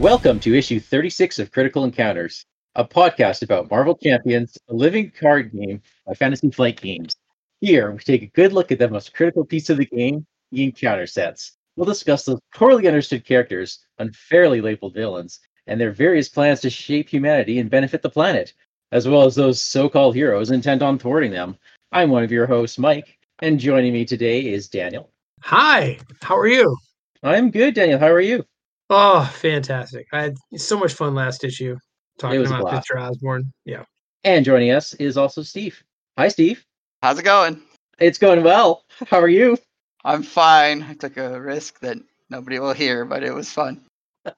Welcome to issue 36 of Critical Encounters, a podcast about Marvel Champions, a living card game by Fantasy Flight Games. Here, we take a good look at the most critical piece of the game, the encounter sets. We'll discuss those poorly understood characters, unfairly labeled villains, and their various plans to shape humanity and benefit the planet, as well as those so called heroes intent on thwarting them. I'm one of your hosts, Mike, and joining me today is Daniel. Hi, how are you? I'm good, Daniel. How are you? Oh, fantastic. I had so much fun last issue talking about blast. Mr. Osborn. Yeah. And joining us is also Steve. Hi, Steve. How's it going? It's going well. How are you? I'm fine. I took a risk that nobody will hear, but it was fun.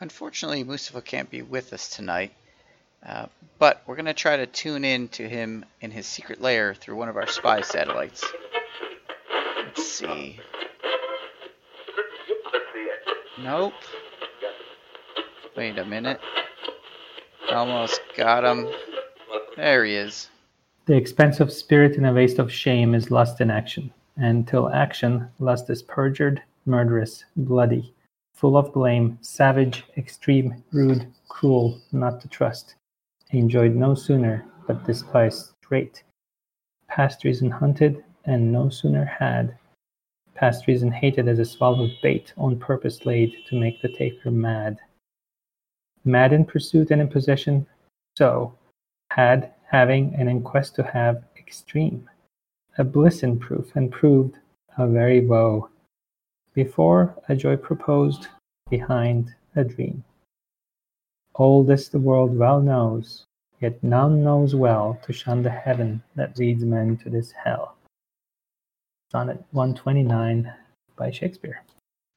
Unfortunately, Mustafa can't be with us tonight, uh, but we're going to try to tune in to him in his secret lair through one of our spy satellites. Let's see. Nope. Wait a minute. Almost got him. There he is. The expense of spirit in a waste of shame is lust in action, and till action, lust is perjured, murderous, bloody, full of blame, savage, extreme, rude, cruel, not to trust, enjoyed no sooner, but despised straight, past reason hunted, and no sooner had, past reason hated as a swallowed bait on purpose laid to make the taker mad. Mad in pursuit and in possession, so, had, having, and in quest to have, extreme, a bliss in proof, and proved a very woe. Before a joy proposed, behind a dream. All this the world well knows, yet none knows well to shun the heaven that leads men to this hell. Sonnet 129 by Shakespeare.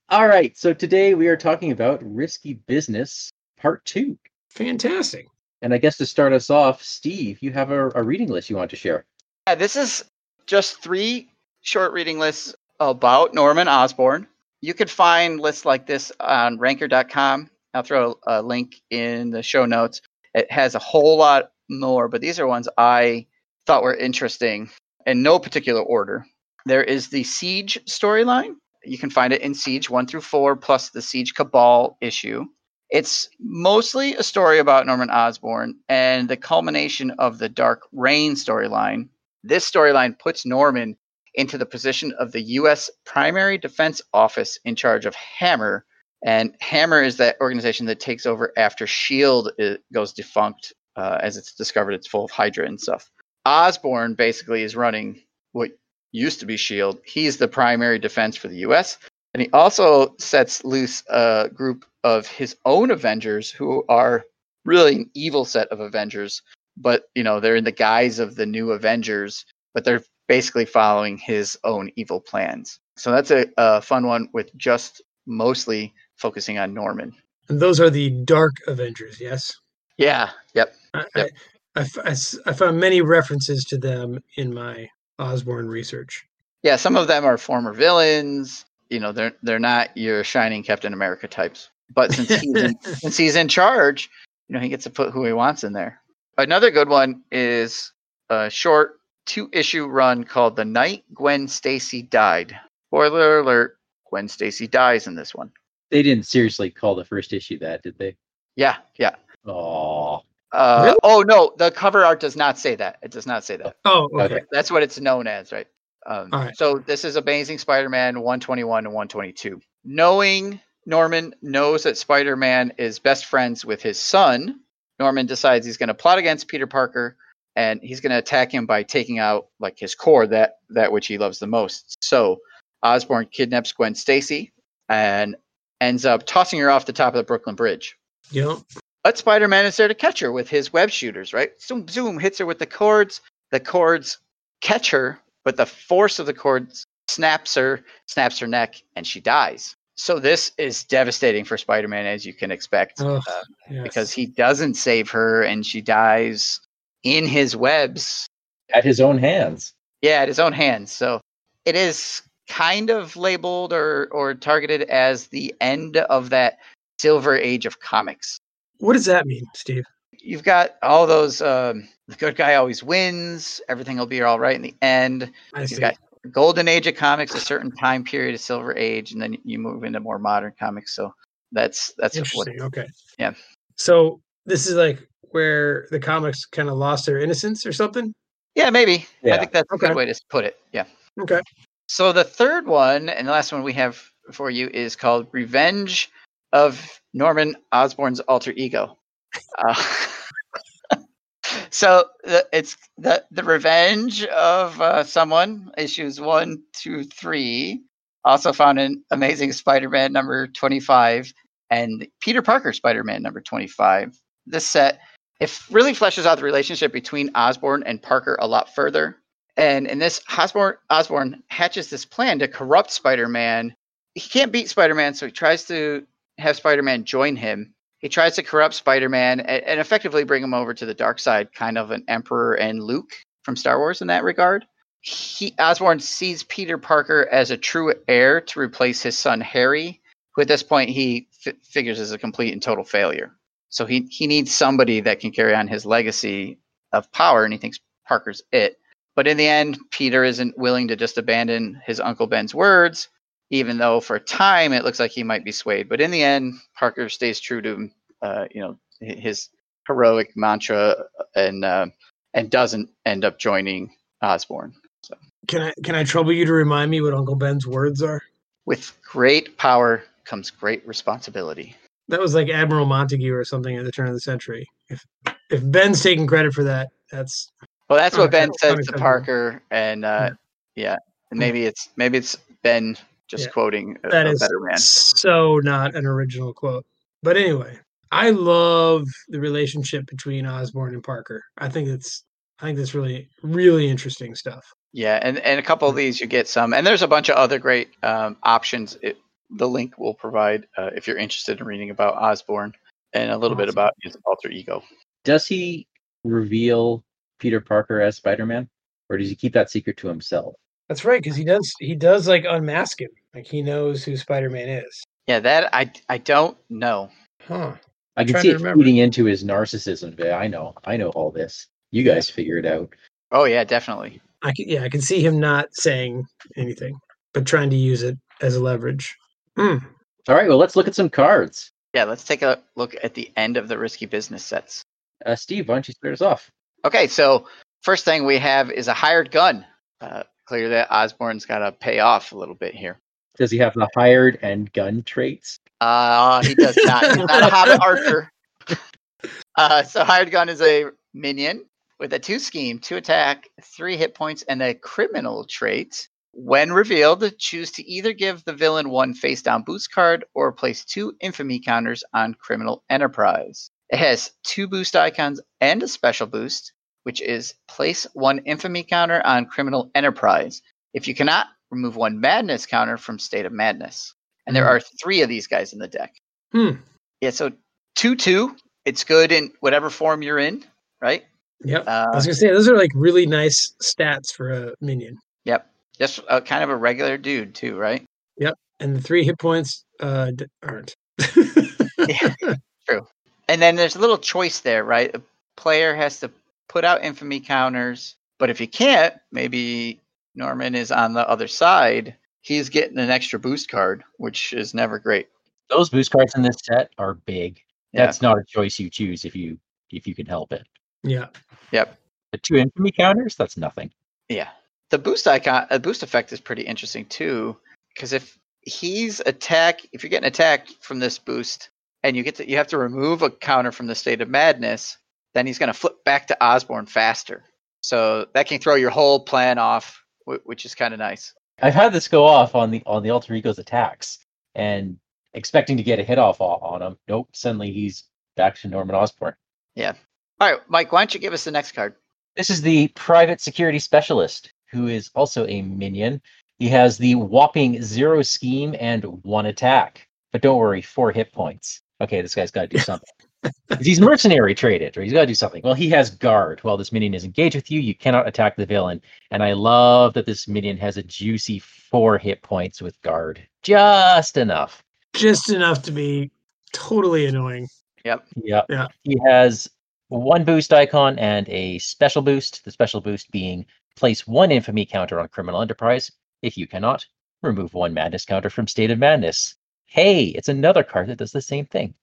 All right, so today we are talking about Risky Business Part 2. Fantastic. And I guess to start us off, Steve, you have a, a reading list you want to share. Yeah, this is just three short reading lists about Norman Osborn. You could find lists like this on ranker.com. I'll throw a link in the show notes. It has a whole lot more, but these are ones I thought were interesting in no particular order. There is the Siege storyline. You can find it in Siege 1 through 4, plus the Siege Cabal issue. It's mostly a story about Norman Osborn and the culmination of the Dark Reign storyline. This storyline puts Norman into the position of the U.S. Primary Defense Office in charge of Hammer. And Hammer is that organization that takes over after S.H.I.E.L.D. i- goes defunct uh, as it's discovered it's full of Hydra and stuff. Osborn basically is running what used to be S.H.I.E.L.D. He's the primary defense for the U.S. And he also sets loose a group of his own Avengers who are really an evil set of Avengers, but you know they're in the guise of the new Avengers, but they're basically following his own evil plans. So that's a, a fun one with just mostly focusing on Norman. And those are the Dark Avengers, yes? Yeah. Yep. I, Yep. I, I I I found many references to them in my Osborn research. Yeah. Some of them are former villains. You know, they're they're not your shining Captain America types. But since he's in, since he's in charge, you know, he gets to put who he wants in there. Another good one is a short two issue run called The Night Gwen Stacy Died. Spoiler alert, Gwen Stacy dies in this one. They didn't seriously call the first issue that, did they? Yeah, yeah. Oh, Uh, Really? Oh no, the cover art does not say that. It does not say that. Oh, okay. Okay. That's what it's known as, right? Um, All right. So this is Amazing Spider-Man 121 and 122. Knowing Norman knows that Spider-Man is best friends with his son, Norman decides he's going to plot against Peter Parker, and he's going to attack him by taking out like his core, that that which he loves the most. So Osborn kidnaps Gwen Stacy and ends up tossing her off the top of the Brooklyn Bridge. Yep. But Spider Man is there to catch her with his web shooters, right? Zoom, zoom, hits her with the cords. The cords catch her, but the force of the cords snaps her, snaps her neck, and she dies. So this is devastating for Spider Man, as you can expect, Oh, uh, yes. because he doesn't save her and she dies in his webs. at his own hands. Yeah, at his own hands. So it is kind of labeled or, or targeted as the end of that silver age of comics. What does that mean, Steve? you've got all those um, the good guy always wins everything will be all right in the end I you've see. got golden age of comics, a certain time period, a silver age, and then you move into more modern comics. So that's that's what. Interesting. Okay. Yeah. So this is like where the comics kind of lost their innocence or something. Yeah, maybe. Yeah. I think that's a good way to put it. Yeah. Okay. So the third one and the last one we have for you is called Revenge of Norman Osborn's alter ego. Uh, so the, it's the the revenge of uh, someone issues one, two, three. Also found in Amazing Spider-Man number twenty-five and Peter Parker Spider-Man number twenty-five. This set it really fleshes out the relationship between Osborn and Parker a lot further. And in this, Osborn, Osborn hatches this plan to corrupt Spider-Man. He can't beat Spider-Man, so he tries to have Spider-Man join him. He tries to corrupt Spider-Man and, and effectively bring him over to the dark side, kind of an Emperor and Luke from Star Wars in that regard. He Osborn sees Peter Parker as a true heir to replace his son Harry, who at this point he f- figures is a complete and total failure. So he he needs somebody that can carry on his legacy of power, and he thinks Parker's it. But in the end, Peter isn't willing to just abandon his Uncle Ben's words, even though for a time it looks like he might be swayed. But in the end, Parker stays true to uh, you know his heroic mantra and uh, and doesn't end up joining Osborn. Can I can I trouble you to remind me what Uncle Ben's words are? With great power comes great responsibility. That was like Admiral Montague or something at the turn of the century. If if Ben's taking credit for that, that's Well, that's what Ben says to Parker, and uh, yeah, and maybe it's maybe it's Ben just Yeah. quoting a, that a is better man. so not an original quote. But anyway, I love the relationship between Osborn and Parker. I think it's I think that's really really interesting stuff. Yeah, and, and a couple of these you get some, and there's a bunch of other great um, options. It, the link will provide uh, if you're interested in reading about Osborn and a little bit about his alter ego. Does he reveal Peter Parker as Spider-Man, or does he keep that secret to himself? That's right because he does he does like unmask him. Like he knows who Spider Man is. Yeah, that I I don't know. Huh. I can see it remember. feeding into his narcissism. But I know, I know all this. You guys figure it out. Oh yeah, definitely. I can, yeah, I can see him not saying anything, but trying to use it as a leverage. Hmm. All right, well, let's look at some cards. Yeah, let's take a look at the end of the risky business sets. Uh, Steve, why don't you start us off? Okay, so first thing we have is a hired gun. Uh, clear that Osborn's got to pay off a little bit here. Does he have the hired and gun traits? Uh, he does not. He's not a hobbit archer. Uh, so hired gun is a minion with a two scheme, two attack, three hit points, and a criminal trait. When revealed, choose to either give the villain one face down boost card or place two infamy counters on criminal enterprise. It has two boost icons and a special boost, which is place one infamy counter on criminal enterprise. If you cannot, remove one madness counter from state of madness. And there Hmm. are three of these guys in the deck. Hmm. Yeah, so two two. It's good in whatever form you're in, right? Yep. I Uh, was gonna say those are like really nice stats for a minion. yep. Just a, kind of a regular dude too, right? Yep. And the three hit points uh, aren't. True. And then there's a little choice there, right? A player has to put out infamy counters, but if you can't, maybe Norman is on the other side. He's getting an extra boost card, which is never great. Those boost cards in this set are big. Yeah. That's not a choice you choose if you if you can help it. yeah. Yep. The two infamy counters, that's nothing. Yeah. The boost icon, a boost effect is pretty interesting too, because if he's attack, if you're getting attacked from this boost, and you get to, you have to remove a counter from the state of madness, then he's going to flip back to Osborn faster. So that can throw your whole plan off, wh- which is kind of nice. I've had this go off on the on the alter ego's attacks and expecting to get a hit off on him. Nope, suddenly he's back to Norman Osborn. Yeah. All right, Mike, why don't you give us the next card? This is the private security specialist who is also a minion. He has the whopping zero scheme and one attack. But don't worry, four hit points. Okay, this guy's got to do something. 'Cause he's mercenary traded, or he's got to do something. Well, he has guard. While this minion is engaged with you, you cannot attack the villain. And I love that this minion has a juicy four hit points with guard. Just enough. Just enough to be totally annoying. Yep. Yep. Yeah. He has one boost icon and a special boost. The special boost being Place one infamy counter on Criminal Enterprise. If you cannot, remove one madness counter from State of Madness. Hey, it's another card that does the same thing.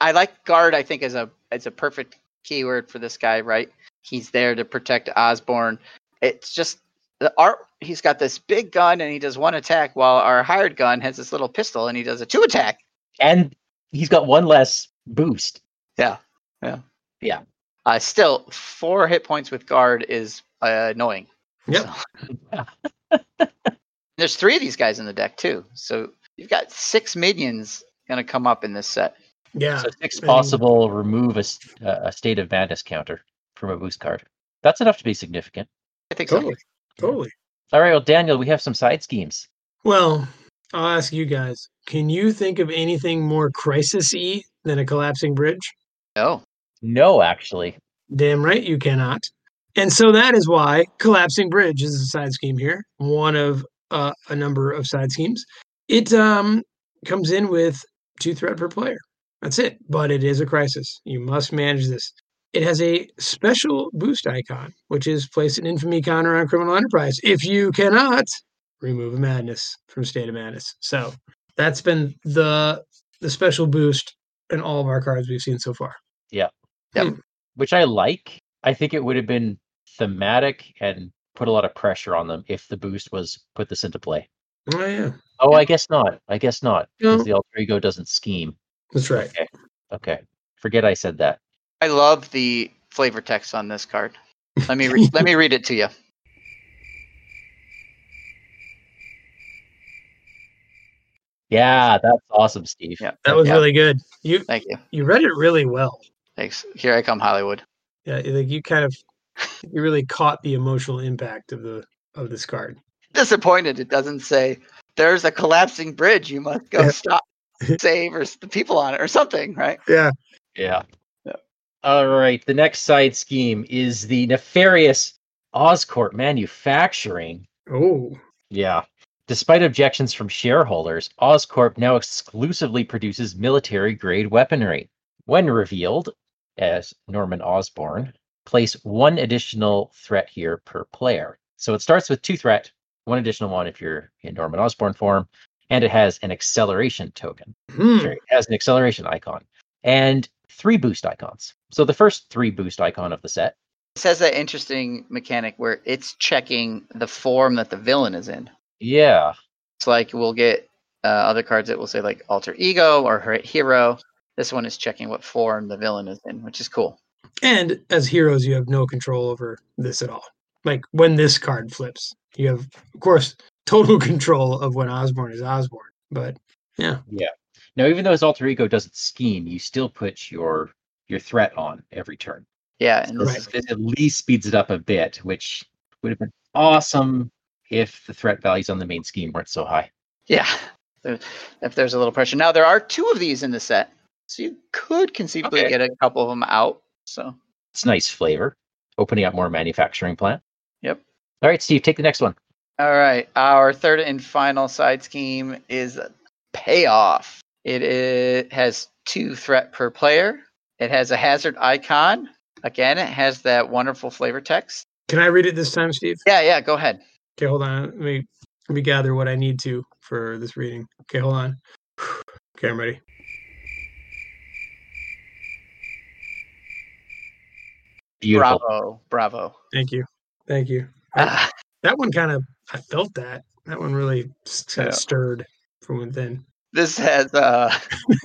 I like guard. I think is a is a perfect keyword for this guy. Right, he's there to protect Osborn. It's just the art. He's got this big gun and he does one attack, while our hired gun has this little pistol and he does a two attack. And he's got one less boost. Yeah, yeah, Yeah. Uh, still, four hit points with guard is uh, annoying. Yep. So- There's three of these guys in the deck too, so you've got six minions gonna come up in this set. Yeah. So six and- possible remove a, s- uh, a State of Madness counter from a boost card. That's enough to be significant. I think so. Totally. Totally. All right, well, Daniel, we have some side schemes. Well, I'll ask you guys. Can you think of anything more crisis-y than a collapsing bridge? No, No, actually. Damn right you cannot. And so that is why collapsing bridge is a side scheme here, one of uh, a number of side schemes. It um, comes in with two threat per player. That's it. But it is a crisis. You must manage this. It has a special boost icon, which is place an infamy counter on criminal enterprise. If you cannot, remove a madness from state of madness. So that's been the the special boost in all of our cards we've seen so far. Yeah. Hmm. Yep. Which I like. I think it would have been thematic and put a lot of pressure on them if the boost was put this into play. Oh yeah, Oh, I guess not. I guess not. Because No. the alter ego doesn't scheme. That's right. Okay. Okay. Forget I said that. I love the flavor text on this card. Let me re- let me read it to you. Yeah, that's awesome, Steve. Yeah, That was Yeah. really good. You Thank you. you read it really well. Thanks. Here I come, Hollywood. Yeah, like you kind of you really caught the emotional impact of the of this card. Disappointed. It doesn't say there's a collapsing bridge. You must go Yeah. stop, save, or the people on it, or something, right? Yeah. Yeah. Yeah. All right. The next side scheme is the nefarious Oscorp Manufacturing. Oh, Yeah. Despite objections from shareholders, Oscorp now exclusively produces military grade weaponry. When revealed as Norman Osborn, place one additional threat here per player. So it starts with two threat, one additional one if you're in Norman Osborn form, and it has an acceleration token. hmm. Sorry, it has an acceleration icon and three boost icons. So the first three boost icon of the set. It has that interesting mechanic where it's checking the form that the villain is in. Yeah. It's like we'll get uh, other cards that will say like alter ego or hero. This one is checking what form the villain is in, which is cool. And as heroes, you have no control over this at all. Like when this card flips, you have, of course, total control of when Osborn is Osborn. But yeah, yeah. Now, even though his alter ego doesn't scheme, you still put your your threat on every turn. Yeah, and this Right. This at least speeds it up a bit, which would have been awesome if the threat values on the main scheme weren't so high. yeah. If there's a little pressure. Now there are two of these in the set, so you could conceivably Okay. get a couple of them out. So It's nice flavor, opening up more manufacturing plant. Yep. All right, Steve, take the next one. All right, our third and final side scheme is payoff. It, it has two threat per player. It has a hazard icon. Again, it has that wonderful flavor text. can I read it this time, Steve? Yeah, yeah, go ahead. Okay, hold on. Let me let me gather what I need to for this reading. Okay, hold on. Okay, I'm ready. Beautiful. Bravo, bravo. Thank you. Thank you. I- Ah, that one kind of I felt that. That one really kind Yeah. stirred from within. this has uh,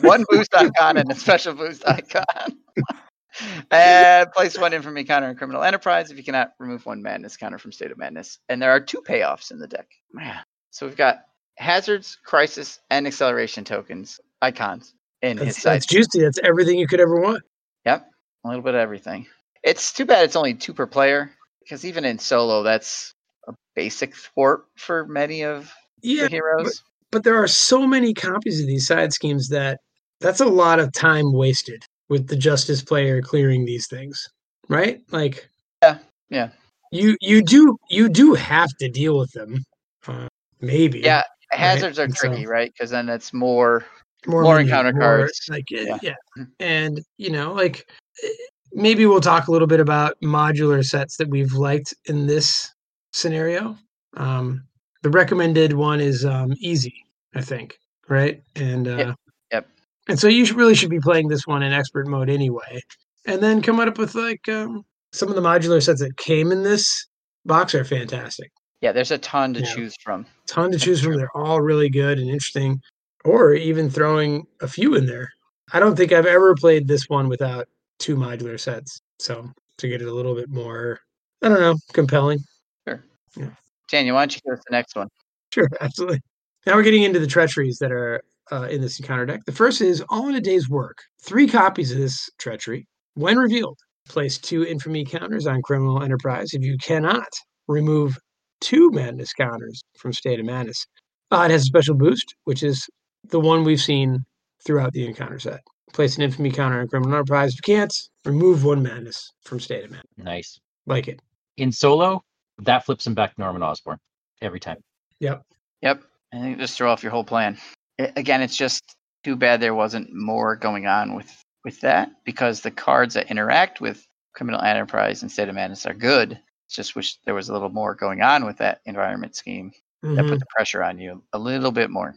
one boost icon and a special boost icon. and place one infamy counter in criminal enterprise if you cannot remove one madness counter from state of madness. And there are two payoffs in the deck. Man. So we've got hazards, crisis, and acceleration tokens icons in his That's, side. that's juicy. That's everything you could ever want. Yep, a little bit of everything. It's too bad it's only two per player because even in solo, that's a basic thwart for many of Yeah, the heroes. but there are so many copies of these side schemes that that's a lot of time wasted with the justice player clearing these things right like Yeah, yeah. you you do you do have to deal with them uh, maybe Yeah, hazards are and so- tricky, right? Because then it's more. more, more encounter more, cards. like Yeah. yeah. yeah and you know like eh, maybe we'll talk a little bit about modular sets that we've liked in this scenario. Um, the recommended one is um, easy, I think, right? And uh, Yep. Yep. And so you should, really should be playing this one in expert mode anyway, and then come up with like um, some of the modular sets that came in this box are fantastic. Yeah, there's a ton to Yeah. choose from. Ton to choose from. They're all really good and interesting, or even throwing a few in there. I don't think I've ever played this one without two modular sets. So to get it a little bit more, I don't know, compelling. Sure. Yeah. Daniel, why don't you give us the next one? Sure, absolutely. Now we're getting into the treacheries that are uh, in this encounter deck. The first is all in a day's work. Three copies of this treachery. When revealed, place two infamy counters on criminal enterprise. If you cannot, remove two madness counters from state of madness. Uh, it has a special boost, which is the one we've seen throughout the encounter set. Place an infamy counter on criminal enterprise. If you can't, remove one madness from state of madness. Nice. Like it. In solo, that flips him back to Norman Osborn every time. Yep. Yep. I think just throw off your whole plan. I- again, it's just too bad there wasn't more going on with with that because the cards that interact with criminal enterprise and state of madness are good. It's just wish there was a little more going on with that environment scheme that Mhm. put the pressure on you a little bit more.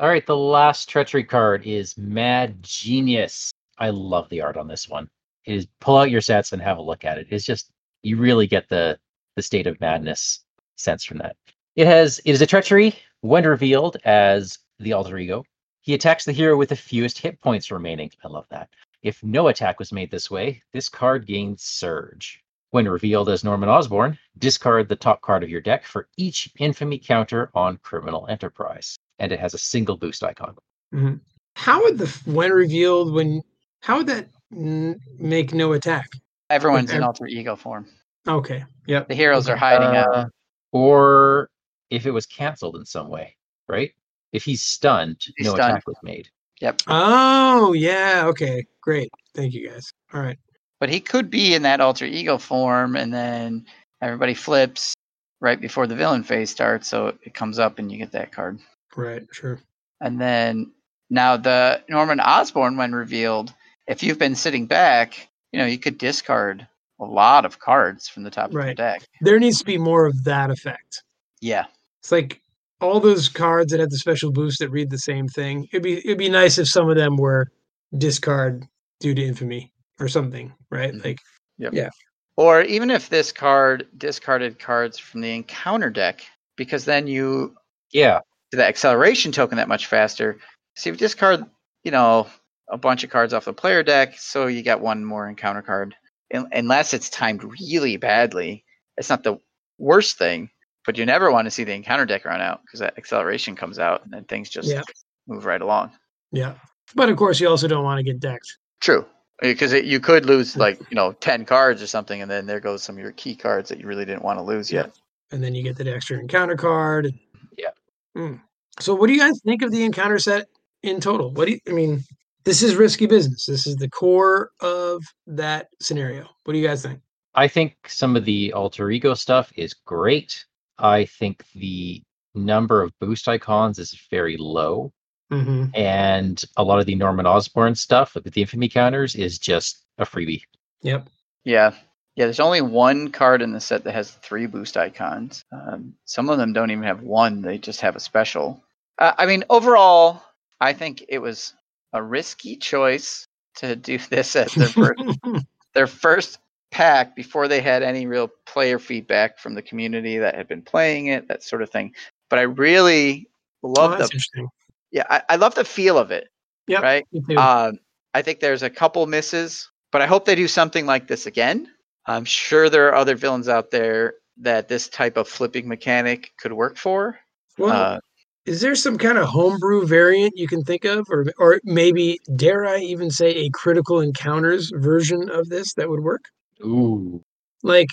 All right, the last treachery card is Mad Genius. I love the art on this one. It is pull out your sets and have a look at it. It's just you really get the the state of madness sense from that. It has it is a treachery when revealed as the alter ego. He attacks the hero with the fewest hit points remaining. I love that. If no attack was made this way, this card gains surge. When revealed as Norman Osborn, discard the top card of your deck for each infamy counter on Criminal Enterprise, and it has a single boost icon. Mhm. How would the when revealed when how would that n- make no attack? Everyone's in ev- alter ego form. Okay. Yep. The heroes are Okay. hiding out. Uh, or if it was canceled in some way, right? If he's stunned, He's no stunned. attack was made. Yep. Oh yeah. Okay. Great. Thank you guys. All right. But he could be in that alter ego form, and then everybody flips right before the villain phase starts, so it comes up and you get that card. Right. Sure. And then now the Norman Osborn, when revealed, if you've been sitting back, you know, you could discard a lot of cards from the top of your Right. deck. There needs to be more of that effect. Yeah. It's like all those cards that have the special boost that read the same thing. It'd be it'd be nice if some of them were discard due to infamy or something, right? Mhm. Like yep. yeah. Or even if this card discarded cards from the encounter deck, because then you Yeah, do the acceleration token that much faster. So you discard, you know, a bunch of cards off the player deck, so you get one more encounter card. Un- Unless it's timed really badly, it's not the worst thing, but you never want to see the encounter deck run out because that acceleration comes out and then things just Yeah. move right along. yeah. But of course you also don't want to get decked. True, because you could lose mm. like you know ten cards or something, and then there goes some of your key cards that you really didn't want to lose Yeah. yet. And then you get that extra encounter card. And- Yeah. Mm. So what do you guys think of the encounter set in total? What do you I mean, this is risky business. This is the core of that scenario. What do you guys think? I think some of the alter ego stuff is great. I think the number of boost icons is very low. Mm-hmm. And a lot of the Norman Osborn stuff with the infamy counters is just a freebie. Yep. Yeah. Yeah, there's only one card in the set that has three boost icons. Um, some of them don't even have one, they just have a special. Uh, I mean, overall, I think it was a risky choice to do this as their first, their first pack before they had any real player feedback from the community that had been playing it, that sort of thing. But I really oh, love that's the interesting. yeah, I, I love the feel of it. Yep. Right. Um, I think there's a couple misses, but I hope they do something like this again. I'm sure there are other villains out there that this type of flipping mechanic could work for. well, uh, is there some kind of homebrew variant you can think of, or or maybe dare I even say a critical encounters version of this that would work? Ooh. Like,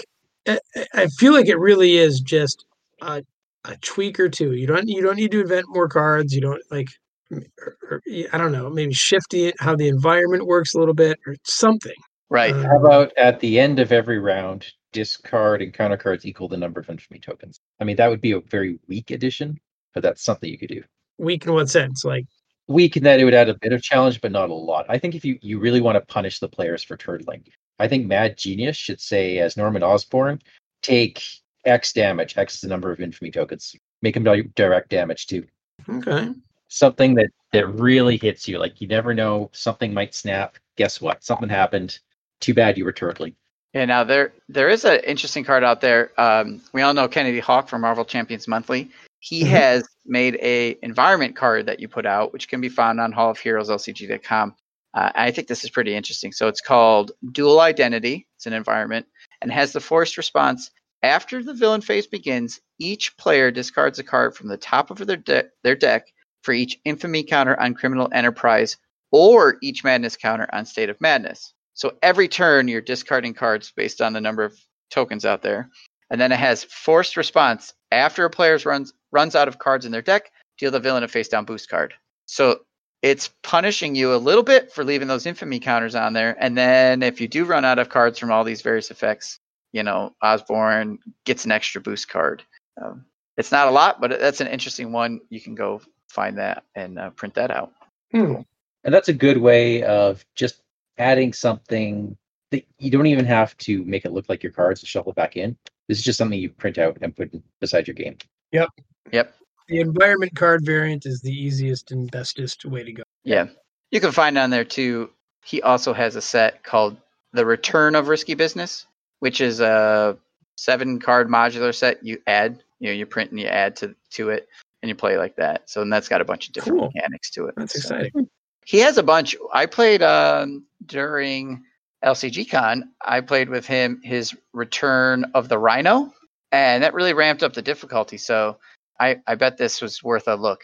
I, I- I feel like it really is just a, a tweak or two. You don't you don't need to invent more cards. You don't like, m- or, or, y- I don't know, maybe shifting it how the environment works a little bit or something. Right. How about at the end of every round, discard and counter cards equal the number of infamy tokens? I mean, that would be a very weak addition, but that's something you could do. weak in what sense? Like, Weak in that it would add a bit of challenge, but not a lot. I think if you, you really want to punish the players for turtling, I think Mad Genius should say as Norman Osborn, take X damage. X is the number of infamy tokens. Make him do direct damage too. Okay. Something that that really hits you. Like you never know, something might snap. Guess what? Something happened. Too bad you were turtling. Yeah, now there there is an interesting card out there. Um, we all know Kennedy Hawk from Marvel Champions Monthly. He Mhm. has made a environment card that you put out, which can be found on Hall of Heroes LCG.com. Uh, I think this is pretty interesting. So it's called Dual Identity. It's an environment and has the forced response. After the villain phase begins, each player discards a card from the top of their, de- their deck for each infamy counter on Criminal Enterprise or each madness counter on State of Madness. So every turn, you're discarding cards based on the number of tokens out there. And then it has forced response. After a player runs runs out of cards in their deck, deal the villain a face down boost card. So it's punishing you a little bit for leaving those infamy counters on there. And then if you do run out of cards from all these various effects, you know, Osborn gets an extra boost card. Um, it's not a lot, but that's an interesting one. You can go find that and uh, print that out. Hmm. And that's a good way of just adding something that you don't even have to make it look like your cards to shuffle back in. This is just something you print out and put beside your game. Yep. Yep. The environment card variant is the easiest and bestest way to go. Yeah. You can find on there too. He also has a set called The Return of Risky Business, which is a seven card modular set you add, you know, you print and you add to to it and you play like that. So and that's got a bunch of different Cool. mechanics to it. That's So- exciting. He has a bunch. I played um, during LCGCon, I played with him his Return of the Rhino, and that really ramped up the difficulty. So I, I bet this was worth a look.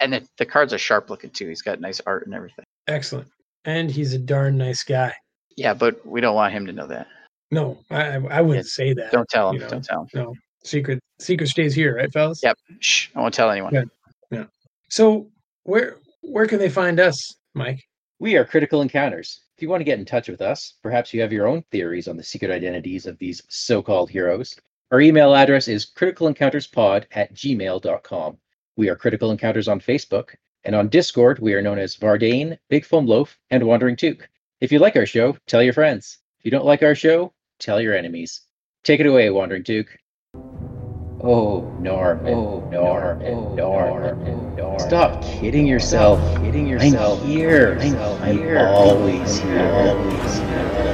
And it, the cards are sharp looking too. He's got nice art and everything. Excellent. And he's a darn nice guy. Yeah, but we don't want him to know that. No, I, I I wouldn't say that. Don't tell him. You know. Don't tell him. No, secret secret stays here, right, fellas? Yep. Shh. I won't tell anyone. Yeah. So where where can they find us, Mike? We are Critical Encounters. If you want to get in touch with us, perhaps you have your own theories on the secret identities of these so called heroes. Our email address is criticalencounterspod at gmail.com. We are Critical Encounters on Facebook, and on Discord, we are known as Vardane, Big Foam Loaf, and Wandering Took. If you like our show, tell your friends. If you don't like our show, tell your enemies. Take it away, Wandering Took. Oh, Norman. Oh, Norman. Oh, Norman. Oh. Norman. Stop kidding yourself. Kidding yourself. I'm here. I'm, I'm always here. Always here.